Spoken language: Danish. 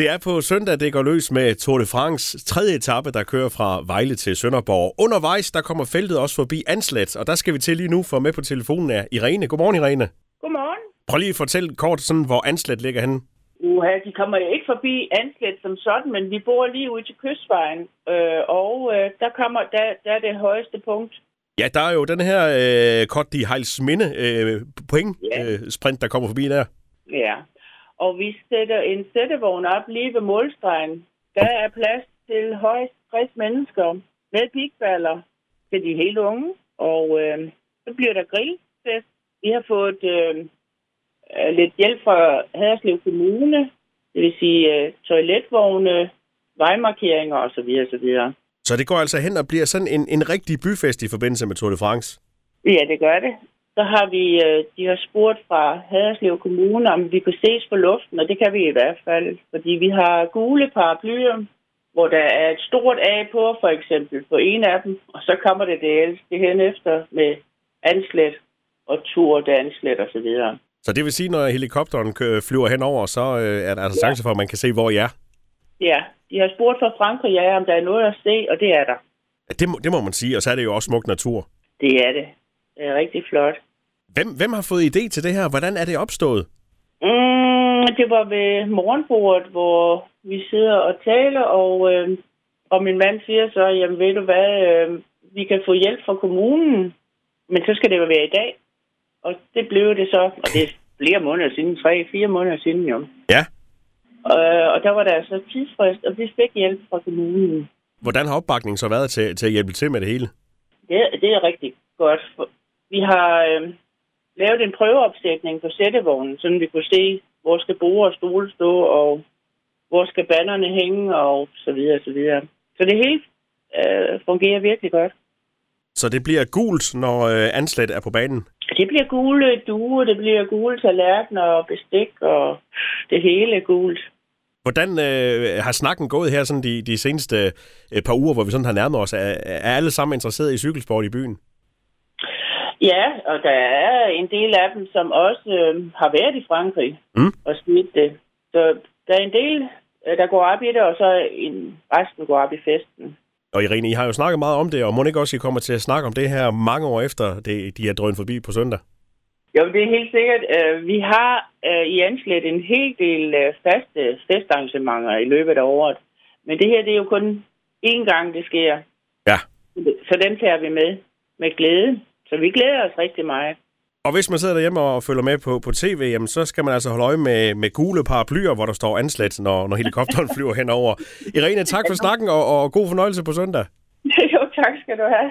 Det er på søndag, det går løs med Tour de France tredje etape, der kører fra Vejle til Sønderborg. Undervejs, der kommer feltet også forbi Anslet, og der skal vi til lige nu, for med på telefonen er Irene. Godmorgen, Irene. Godmorgen. Prøv lige at fortælle kort, sådan, hvor Anslet ligger henne. Uha, de kommer jo ikke forbi Anslet som sådan, men vi bor lige ude til kystvejen, øh, og øh, der, kommer, der, der er det højeste punkt. Ja, der er jo den her øh, Kort de Heilsminde øh, point Ja. øh, sprint, der kommer forbi der. Ja. Og vi sætter en sættevogn op lige ved målstregen. Der er plads til højst 60 mennesker med pigballer til de helt unge, og øh, så bliver der grillfest. Vi har fået øh, øh, lidt hjælp fra Haderslev Kommune, det vil sige øh, toiletvogne, vejmarkeringer osv. osv. Så det går altså hen og bliver sådan en, en rigtig byfest i forbindelse med Tour de France. Ja, det gør det. Så har vi, øh, de har spurgt fra Haderslev Kommune, om vi kan ses på luften, og det kan vi i hvert fald, fordi vi har gule paraplyer, hvor der er et stort A på, for eksempel, på en af dem, og så kommer det det ældste hen efter med anslet og tur, danslet og så videre. Så det vil sige, når helikopteren flyver henover, så øh, er der altså Ja. chance for, at man kan se, hvor I er. Ja, de har spurgt fra Frankrig, ja, om der er noget at se, og det er der. Ja, Det må, det må man sige, og så er det jo også smuk natur. Det er det. Er rigtig flot. Hvem, hvem har fået idé til det her? Hvordan er det opstået? Mm, det var ved morgenbordet, hvor vi sidder og taler, og, øh, og min mand siger så, jamen ved du hvad, øh, vi kan få hjælp fra kommunen, men så skal det jo være i dag. Og det blev det så, og det er flere måneder siden, tre, fire måneder siden jo. Ja. Øh, og der var der altså tidsfrist, og vi fik hjælp fra kommunen. Hvordan har opbakningen så været til, til at hjælpe til med det hele? Det, det er rigtig godt. For Vi har øh, lavet en prøveopsætning på sættevognen, så vi kunne se, hvor skal borde og stole stå, og hvor skal bannerne hænge, og så videre, så videre. Så det hele øh, fungerer virkelig godt. Så det bliver gult, når øh, anslet er på banen. Det bliver gule duer, det bliver gule tallerkener og bestik, og det hele er gult. Hvordan øh, har snakken gået her sådan de, de seneste øh, par uger, hvor vi sådan har nærmet os? Er, er alle sammen interesseret i cykelsport i byen? Ja, og der er en del af dem, som også øh, har været i Frankrig Mm. og set det. Så der er en del, øh, der går op i det, og så en, resten går op i festen. Og Irene, I har jo snakket meget om det, og må ikke også, I kommer til at snakke om det her mange år efter, det, de er drønet forbi på søndag? Jo, det er helt sikkert. Øh, Vi har øh, i Anslet en hel del faste festarrangementer i løbet af året. Men det her, det er jo kun én gang, det sker. Ja. Så den tager vi med med glæde. Så vi glæder os rigtig meget. Og hvis man sidder derhjemme og følger med på, på tv, jamen, så skal man altså holde øje med, med gule paraplyer, hvor der står anslet, når, når helikopteren flyver henover. Irene, tak for snakken, og, og god fornøjelse på søndag. jo, tak skal du have.